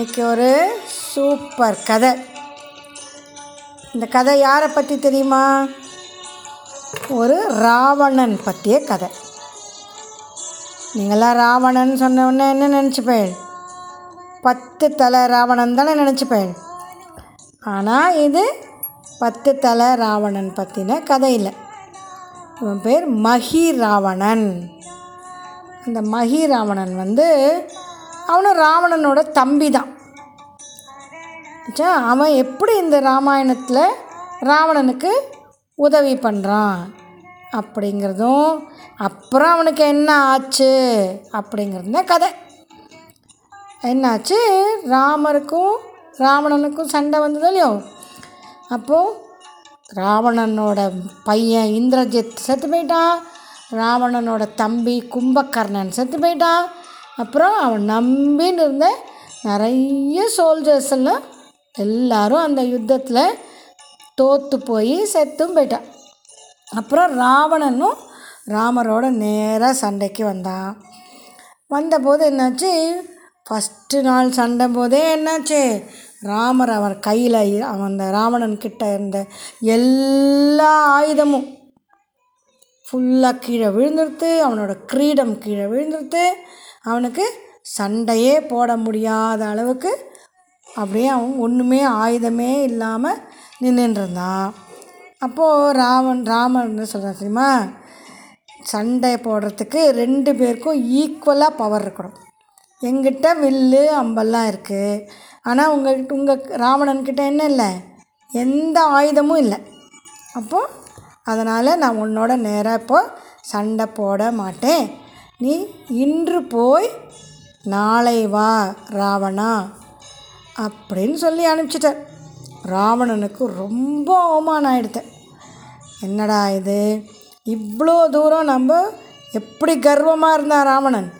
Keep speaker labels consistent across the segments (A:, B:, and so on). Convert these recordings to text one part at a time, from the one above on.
A: இன்றைக்கி ஒரு சூப்பர் கதை. இந்த கதை யாரை பற்றி தெரியுமா? ஒரு ராவணன் பற்றிய கதை. நீங்களாம் ராவணன் சொன்ன உடனே என்ன நினச்சிப்பேன்? பத்து தலை ராவணன் தானே நினச்சிப்பேன். ஆனால் இது பத்து தலை ராவணன் பற்றின கதை இல்லை இவன் பேர் மகி ராவணன் அந்த மகி ராவணன் வந்து அவனும் ராவணனோட தம்பி தான் அவன் எப்படி இந்த ராமாயணத்தில் ராவணனுக்கு உதவி பண்ணுறான் அப்படிங்கிறதும் அப்புறம் அவனுக்கு என்ன ஆச்சு? அப்படிங்கிறது தான் கதை. என்னாச்சு ராமருக்கும் ராவணனுக்கும் சண்டை வந்ததோ இல்லையோ? அப்போது ராவணனோட பையன் இந்திரஜித் செத்து போயிட்டான். ராவணனோட தம்பி கும்பகர்ணன் செத்து போயிட்டான். அப்புறம் அவன் நம்பின்னு இருந்த நிறைய சோல்ஜர்ஸ் எல்லாம் எல்லாரும் அந்த யுத்தத்தில் தோற்று போய் செத்தும் போயிட்டான். அப்புறம் ராவணனும் ராமரோட நேராக சண்டைக்கு வந்தான். வந்தபோது என்னாச்சு? ஃபஸ்ட்டு நாள் சண்டை போதே என்னாச்சு? ராமர் அவர் கையில் அவன் அந்த ராவணன் கிட்ட இருந்த எல்லா ஆயுதமும் ஃபுல்லாக கீழே விழுந்துருத்து அவனோட கிரீடம் கீழே விழுந்துருத்து அவனுக்கு சண்டையே போட முடியாத அளவுக்கு அப்படியே அவன் ஒன்றுமே ஆயுதமே இல்லாமல் நின்றுருந்தான் அப்போது ராவன் ராமன் என்ன சொல்கிறான் தெரியுமா? சண்டை போடுறதுக்கு ரெண்டு பேருக்கும் ஈக்குவலாக பவர் இருக்கணும். எங்கிட்ட வில்லு அம்பெல்லாம் இருக்குது ஆனால் உங்கள் உங்கள் ராவணன்கிட்ட என்ன இல்லை? எந்த ஆயுதமும் இல்லை. அப்போது அதனால் நான் உன்னோட நேராக இப்போ சண்டை போட மாட்டேன். நீ இன்று போய் நாளை வா ராவணா. அப்படின்னு சொல்லி அனுப்பிச்சிட்டார். ராவணனுக்கு ரொம்ப அவமானம் ஆகிடுத்தேன் என்னடா இது? இவ்வளோ தூரம் நம்ம எப்படி கர்வமாக இருந்தான் ராவணன்?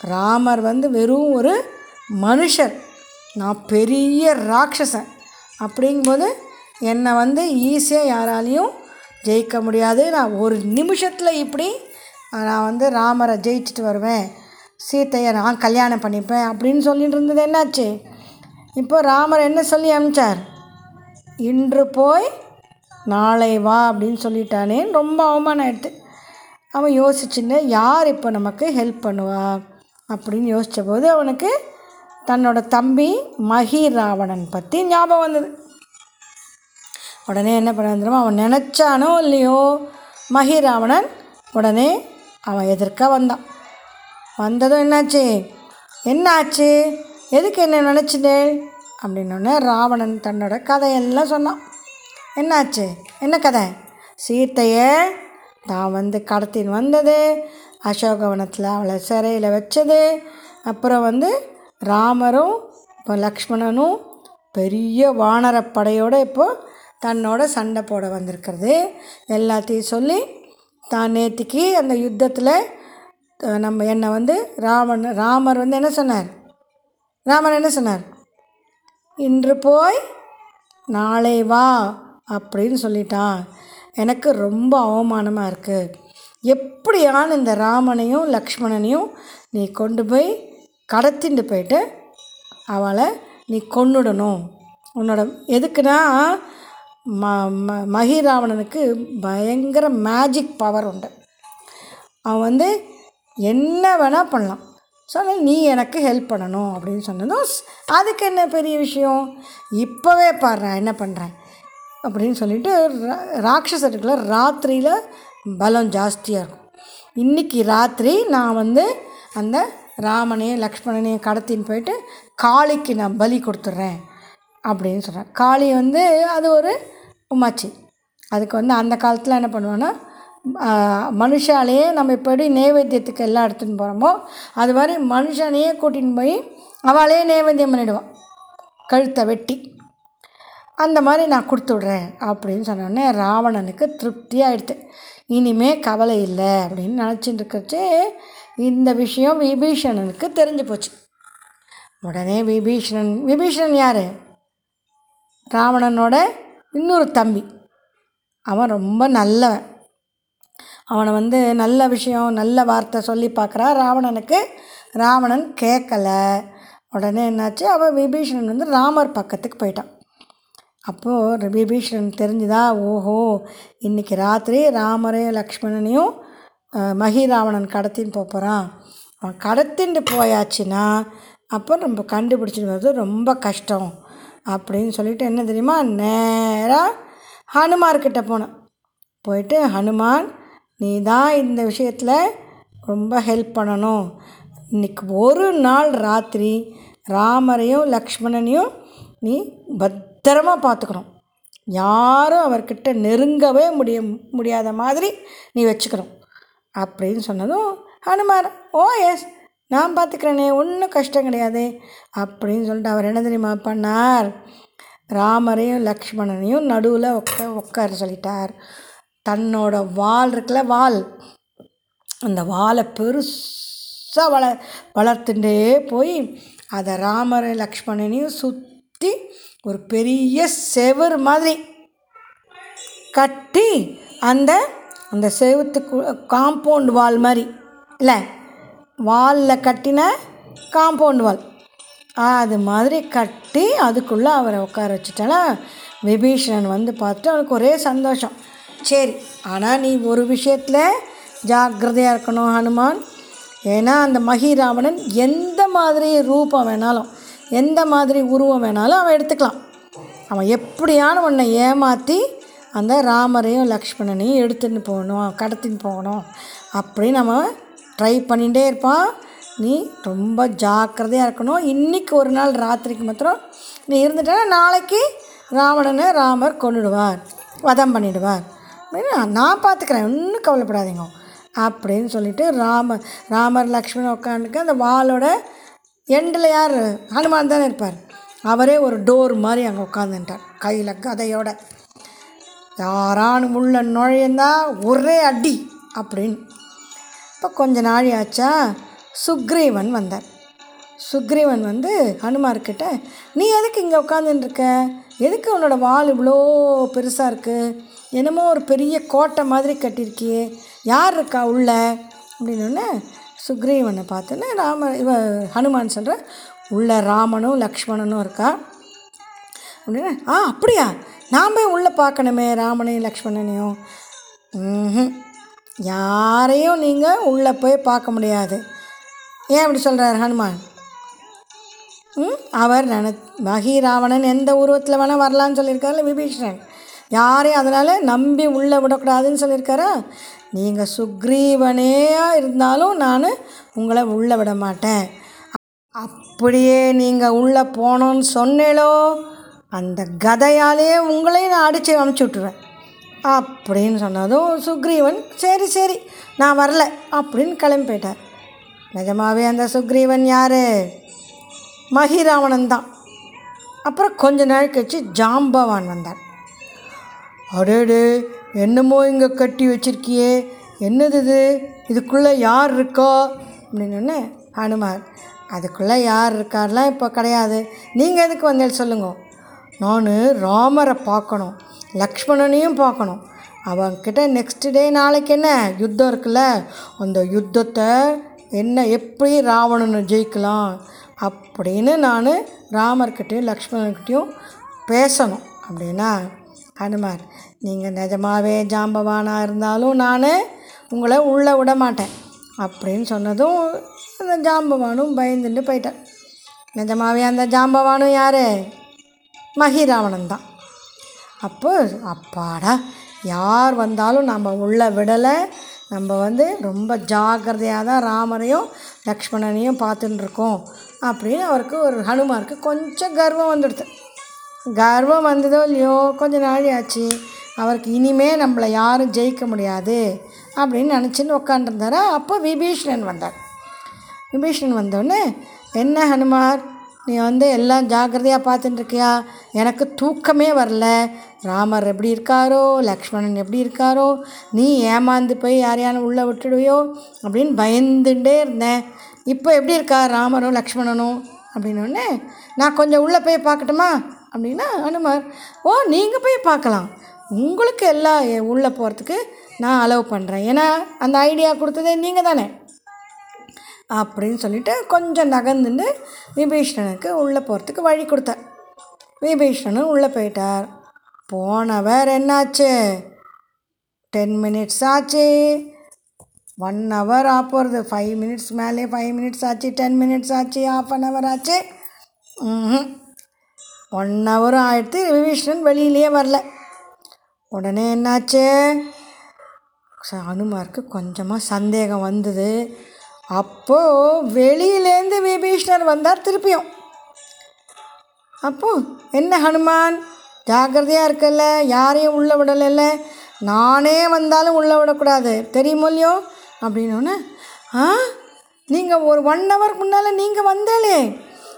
A: ராமர் வந்து வெறும் ஒரு மனுஷர். நான் பெரிய ராட்சசன். அப்படிங்கும்போது என்னை வந்து ஈஸியாக யாராலையும் ஜெயிக்க முடியாது. நான் ஒரு நிமிஷத்தில் இப்படி நான் வந்து ராமரை ஜெயிச்சுட்டு வருவேன். சீத்தையை நான் கல்யாணம் பண்ணிப்பேன் அப்படின்னு சொல்லிட்டு இருந்தது என்னாச்சு? இப்போ ராமர் என்ன சொல்லி அனுப்பிச்சார் இன்று போய் நாளை வா அப்படின்னு சொல்லிட்டானே. ரொம்ப அவமானம் ஆயிடுது அவன் யோசிச்சுன்னு யார் இப்போ நமக்கு ஹெல்ப் பண்ணுவா? அப்படின்னு யோசித்த போது அவனுக்கு தன்னோட தம்பி மகி ராவணன் பற்றி ஞாபகம் வந்தது. உடனே என்ன பண்ண அவன் நினச்சானோ இல்லையோ மகி ராவணன் உடனே அவன் எதிர்க்க வந்தான். வந்ததும் என்னாச்சு? என்னாச்சு? எதுக்கு என்ன நினச்சிட்டேள் அப்படின்னோடனே ராவணன் தன்னோட கதையெல்லாம் சொன்னான். என்னாச்சு? என்ன கதை? சீத்தையை தான் வந்து கடத்தின்னு வந்தது அசோகவனத்தில் அவளை சிறையில் வச்சது அப்புறம் வந்து ராமரும் இப்போ லக்ஷ்மணனும் பெரிய வானரப்படையோடு இப்போது தன்னோட சண்டை போட வந்திருக்கிறது. எல்லாத்தையும் சொல்லி தான் நேற்றுக்கு அந்த யுத்தத்தில் நம்ம என்னை வந்து ராமன் ராமர் வந்து என்ன சொன்னார்? ராமர் என்ன சொன்னார்? இன்று போய் நாளை வா அப்படின்னு சொல்லிட்டான் எனக்கு ரொம்ப அவமானமாக இருக்குது எப்படியான இந்த ராமனையும் லக்ஷ்மணனையும் நீ கொண்டு போய் கடத்திட்டு போயிட்டு அவளை நீ கொன்னுடணும்? உன்னோட எதுக்குன்னா ம ம மகிராவணனுக்கு பயங்கர மேஜிக் பவர் உண்டு. அவன் வந்து என்ன வேணால் பண்ணலாம். ஸோ அதனால் நீ எனக்கு ஹெல்ப் பண்ணணும் அப்படின்னு சொன்னதும் ஸ்- அதுக்கு என்ன பெரிய விஷயம்? இப்போவே பாடுறேன் என்ன பண்ணுறேன் அப்படின்னு சொல்லிட்டு ரா- ராட்சசருக்குள்ள ராத்திரியில் பலம் ஜாஸ்தியாக இருக்கும். இன்றைக்கி ராத்திரி நான் வந்து அந்த ராமனையும் லக்ஷ்மணனையும் கடத்தின்னு போயிட்டு காளிக்கு நான் பலி கொடுத்துட்றேன் அப்படின்னு சொல்கிறேன் காளி வந்து அது ஒரு உமாச்சி. அதுக்கு வந்து அந்த காலத்தில் என்ன பண்ணுவேன்னா மனுஷாலேயே நம்ம எப்படி நைவேத்தியத்துக்கு எல்லாம் எடுத்துன்னு போகிறோமோ அது மாதிரி மனுஷனையே கூட்டின்னு போய் அவளையே நைவேத்தியம் பண்ணிவிடுவான் கழுத்தை வெட்டி அந்த மாதிரி நான் கொடுத்து விட்றேன் அப்படின்னு சொன்னோடனே ராவணனுக்கு திருப்தி ஆயிடுது. இனிமே கவலை இல்லை அப்படின்னு நினச்சிட்டு இருக்கச்சு இந்த விஷயம் விபீஷணனுக்கு தெரிஞ்சு போச்சு. உடனே விபீஷணன் விபீஷணன் யார்? ராவணனோட இன்னொரு தம்பி. அவன் ரொம்ப நல்லவன். அவனை வந்து நல்ல விஷயம் நல்ல வார்த்தை சொல்லி பார்க்குறா. ராவணனுக்கு ராவணன் கேட்கலை. உடனே என்னாச்சு? அவன் விபீஷணன் வந்து ராமர் பக்கத்துக்கு போயிட்டான். அப்போது விபீஷணன் தெரிஞ்சுதா? ஓஹோ இன்றைக்கி ராத்திரி ராமரையும் லக்ஷ்மணனையும் மகிராவணன் கடத்தின்னு போக போகிறான் அவன் கடத்தின்னு போயாச்சுன்னா அப்போ நம்ம கண்டுபிடிச்சிட்டு வர்றது ரொம்ப கஷ்டம் அப்படின்னு சொல்லிட்டு என்ன தெரியுமா? நேராக ஹனுமார்கிட்ட போனேன். போயிட்டு ஹனுமான் நீ தான் இந்த விஷயத்தில் ரொம்ப ஹெல்ப் பண்ணணும். இன்னைக்கு ஒரு நாள் ராத்திரி ராமரையும் லக்ஷ்மணனையும் நீ பத்திரமாக பார்த்துக்கணும். யாரும் அவர்கிட்ட நெருங்கவே முடிய முடியாத மாதிரி நீ வச்சுக்கணும். அப்படின்னு சொன்னதும் ஹனுமார் ஓ எஸ் நான் பார்த்துக்கிறேனே ஒன்றும் கஷ்டம் கிடையாது அப்படின்னு சொல்லிட்டு அவர் என்ன தெரியுமா பண்ணார்? ராமரையும் லக்ஷ்மணனையும் நடுவில் உட்க உட்கார சொல்லிட்டார். தன்னோட வால் இருக்குல்ல வால். அந்த வாலை பெருசாக வள வளர்த்துட்டே போய் அதை ராமர் லக்ஷ்மணனையும் சுற்றி ஒரு பெரிய செவர் மாதிரி கட்டி அந்த அந்த செவுத்துக்கு காம்பவுண்ட் வால் மாதிரி இல்லை வாலில் கட்டின காம்பவுண்ட் வால். அது மாதிரி கட்டி அதுக்குள்ளே அவரை உட்கார வச்சுட்டேன்னா விபீஷணன் வந்து பார்த்துட்டு அவனுக்கு ஒரே சந்தோஷம். சரி ஆனால் நீ ஒரு விஷயத்தில் ஜாக்கிரதையாக இருக்கணும் ஹனுமான். ஏன்னா அந்த மகிராவணன் எந்த மாதிரி ரூபம் வேணாலும் எந்த மாதிரி உருவம் வேணாலும் அவன் எடுத்துக்கலாம். அவன் எப்படியான உன்னை ஏமாற்றி அந்த ராமரையும் லக்ஷ்மணனையும் எடுத்துன்னு போகணும் கடத்தின்னு போகணும் அப்படின்னு நம்ம ட்ரை பண்ணிகிட்டே இருப்பான். நீ ரொம்ப ஜாக்கிரதையாக இருக்கணும். இன்றைக்கி ஒரு நாள் ராத்திரிக்கு மாத்திரம் நீ இருந்துட்டேன்னா நாளைக்கு ராவணனை ராமர் கொன்னுடுவார் வதம் பண்ணிடுவார். நான் பார்த்துக்கிறேன். ஒன்றும் கவலைப்படாதீங்க. அப்படின்னு சொல்லிட்டு ராம ராமர் லக்ஷ்மணன் உட்காந்துக்க அந்த வாளோட எண்டில் யார்? ஹனுமான் தானே இருப்பார். அவரே ஒரு டோர் மாதிரி அங்கே உட்காந்துட்டார் கையில் கதையோட. யாரானு உள்ள நுழையந்தா ஒரே அடி அப்படின்னு. இப்போ கொஞ்ச நாழி ஆச்சா சுக்ரீவன் வந்தார். சுக்ரீவன் வந்து ஹனுமார்கிட்ட நீ எதுக்கு இங்கே உட்காந்துருக்க எதுக்கு உன்னோட வால் இவ்வளோ பெருசாக இருக்குது என்னமோ ஒரு பெரிய கோட்டை மாதிரி கட்டியிருக்கியே. யார் இருக்கா உள்ள? அப்படின்னோடனே சுக்ரீவனை பார்த்தோன்னே ராம இவ ஹனுமான் சொல்கிற உள்ள ராமனும் லக்ஷ்மணனும் இருக்கா? அப்படின்னு ஆ அப்படியா. நாம் போய் உள்ளே பார்க்கணுமே ராமனையும் லக்ஷ்மணனையும். ம்ஹும். யாரையும் நீங்கள் உள்ளே போய் பார்க்க முடியாது. ஏன் அப்படி சொல்கிறார் ஹனுமான்? அவர் நின மகிராவணன் எந்த உருவத்தில் வேணால் வரலான்னு சொல்லியிருக்காருல்ல விபீஷணன். யாரையும் அதனால் நம்பி உள்ளே விடக்கூடாதுன்னு சொல்லியிருக்காரா? நீங்கள் சுக்ரீவனேயாக இருந்தாலும் நான் உங்களை உள்ளே விட மாட்டேன். அப்படியே நீங்கள் உள்ளே போனோன்னு சொன்னேளோ அந்த கதையாலே உங்களையும் நான் அடித்து அமுச்சு விட்டுருவேன். அப்படின்னு சொன்னதும் சுக்ரீவன் சரி சரி நான் வரல அப்படின்னு கிளம்பி போயிட்டார். நிஜமாவே அந்த சுக்ரீவன் யார்? மகிராவணன் தான் அப்புறம் கொஞ்ச நாள் கழிச்சு ஜாம்பவான் வந்தார் அடேடு என்னமோ இங்கே கட்டி வச்சிருக்கியே என்னது இது? இதுக்குள்ளே யார் இருக்கோ? அப்படின்னு அனுமார் அதுக்குள்ளே யார் இருக்கார்லாம் இப்போ கிடையாது. நீங்கள் எதுக்கு வந்தேன் சொல்லுங்க. நான் ராமரை பார்க்கணும் லக்ஷ்மணனையும் பார்க்கணும். அவன்கிட்ட நெக்ஸ்ட் டே நாளைக்கு என்ன யுத்தம் இருக்குல்ல? அந்த யுத்தத்தை என்ன எப்படி ராவணனை ஜெயிக்கலாம்? அப்படின்னு நான் ராமர்கிட்டையும் லக்ஷ்மணன்கிட்டையும் பேசணும். அப்படின்னா ஹனுமார் நீங்கள் நிஜமாவே ஜாம்பவானாக இருந்தாலும் நான் உங்களை உள்ளே விட மாட்டேன். அப்படின்னு சொன்னதும் அந்த ஜாம்பவானும் பயந்துட்டு போயிட்டான் நிஜமாவே அந்த ஜாம்பவானும் யார்? மகிராவணன் தான். அப்போ அப்பாடா யார் வந்தாலும் நம்ம உள்ளே விடலை. நம்ம வந்து ரொம்ப ஜாக்கிரதையாக தான் ராமரையும் லக்ஷ்மணனையும் பார்த்துட்டுருக்கோம் அப்படின்னு அவருக்கு ஒரு ஹனுமாருக்கு கொஞ்சம் கர்வம் வந்துடுது. கர்வம் வந்ததோ இல்லையோ கொஞ்ச நாள் ஆச்சு அவருக்கு இனிமே நம்மளை யாரும் ஜெயிக்க முடியாது அப்படின்னு நினச்சின்னு உட்காந்துருந்தாரா அப்போ விபீஷணன் வந்தார். விபீஷணன் வந்தோடனே என்ன ஹனுமார் நீ வந்து எல்லாம் ஜாக்கிரதையாக பார்த்துட்டு இருக்கியா எனக்கு தூக்கமே வரல. ராமர் எப்படி இருக்காரோ லக்ஷ்மணன் எப்படி இருக்காரோ நீ ஏமாந்து போய் யாரையான உள்ளே விட்டுடுவியோ? அப்படின்னு பயந்துட்டே இருந்தேன். இப்போ எப்படி இருக்கா? ராமரும் லக்ஷ்மணனும்? அப்படின்னோடனே நான் கொஞ்சம் உள்ளே போய் பார்க்கட்டுமா? அப்படின்னா அனுமார் ஓ நீங்கள் போய் பார்க்கலாம். உங்களுக்கு எல்லாம் உள்ளே போகிறதுக்கு நான் அலோவ் பண்ணுறேன் ஏன்னா அந்த ஐடியா கொடுத்ததே நீங்கள் தானே. அப்படின்னு சொல்லிட்டு கொஞ்சம் நகர்ந்துட்டு விபீஷணனுக்கு உள்ளே போகிறதுக்கு வழி கொடுத்தார். விபீஷணனும் உள்ளே போயிட்டார். போனவர் என்னாச்சு? டென் மினிட்ஸ் ஆச்சு. ஒன் ஹவர் ஆக போகிறது ஃபைவ் மினிட்ஸ் மேலே ஃபைவ் மினிட்ஸ் ஆச்சு டென் மினிட்ஸ் ஆச்சு ஆஃப் அன் ஹவர் ஆச்சு. ஒன் ஹவரும் ஆயிடுத்து விபீஷணன் வெளியிலேயே வரல. உடனே என்னாச்சு? அனுமாருக்கு கொஞ்சமாக சந்தேகம் வந்தது. அப்போது வெளியிலேருந்து விபீஷ்ணர் வந்தார் திருப்பியும். அப்போ என்ன ஹனுமான்? ஜாக்கிரதையாக இருக்கல யாரையும் உள்ளே விடலைல்ல? நானே வந்தாலும் உள்ளே விடக்கூடாது. தெரியுமோ இல்லையோ? அப்படின்னோடனே ஆ? நீங்கள் ஒரு ஒன் ஹவர் முன்னால் நீங்கள் வந்தாலே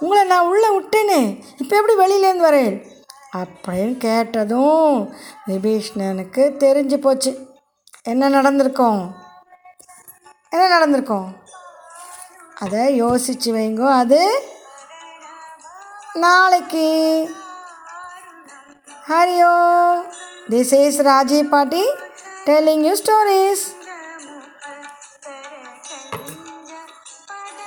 A: உங்களை நான் உள்ளே விட்டேனே. இப்போ எப்படி வெளியிலேருந்து வரேன் அப்படின்னு கேட்டதும் விபீஷ்ணனுக்கு தெரிஞ்சு போச்சு. என்ன நடந்திருக்கோம்? என்ன நடந்திருக்கும்? அதை யோசிச்சு வைங்கோ அது நாளைக்கு. ஹரியோ திஸ் இஸ் ராஜீவ் பாட்டி டெல்லிங் யூ ஸ்டோரிஸ்